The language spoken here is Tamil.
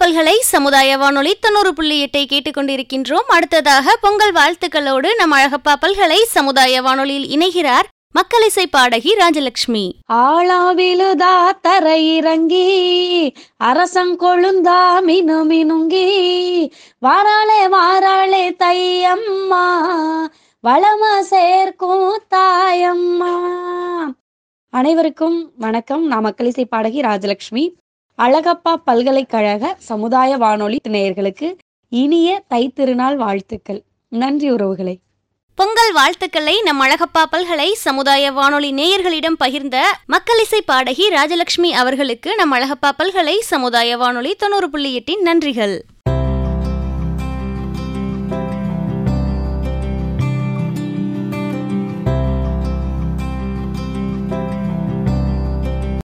பல்கலை சமுதாய வானொலி தொண்ணூறு புள்ளி எட்டை கேட்டுக்கொண்டிருக்கின்றோம். அடுத்ததாக பொங்கல் வாழ்த்துக்களோடு நம் அழகப்பா பல்கலை சமுதாய வானொலியில் இணைகிறார் மக்களிசை பாடகி ராஜலட்சுமி. ஆளாவிலுதா தரையிறங்கி அரசங்கொழுந்தா மினு மினுங்கி வாராளே வாராளே தையம்மா வளம சேர்க்கும் தாயம்மா. அனைவருக்கும் வணக்கம். நான் மக்களிசை பாடகி ராஜலட்சுமி. அழகப்பா பல்கலைக்கழக சமுதாய வானொலி நேயர்களுக்கு இனிய தைத்திருநாள் வாழ்த்துக்கள். நன்றி உறவுகளை. பொங்கல் வாழ்த்துக்களை நம் அழகப்பா பல்கலை சமுதாய வானொலி நேயர்களிடம் பகிர்ந்த மக்களிசை பாடகி ராஜலட்சுமி அவர்களுக்கு நம் அழகப்பா பல்கலை சமுதாய வானொலி தொண்ணூறு புள்ளி எட்டின் நன்றிகள்.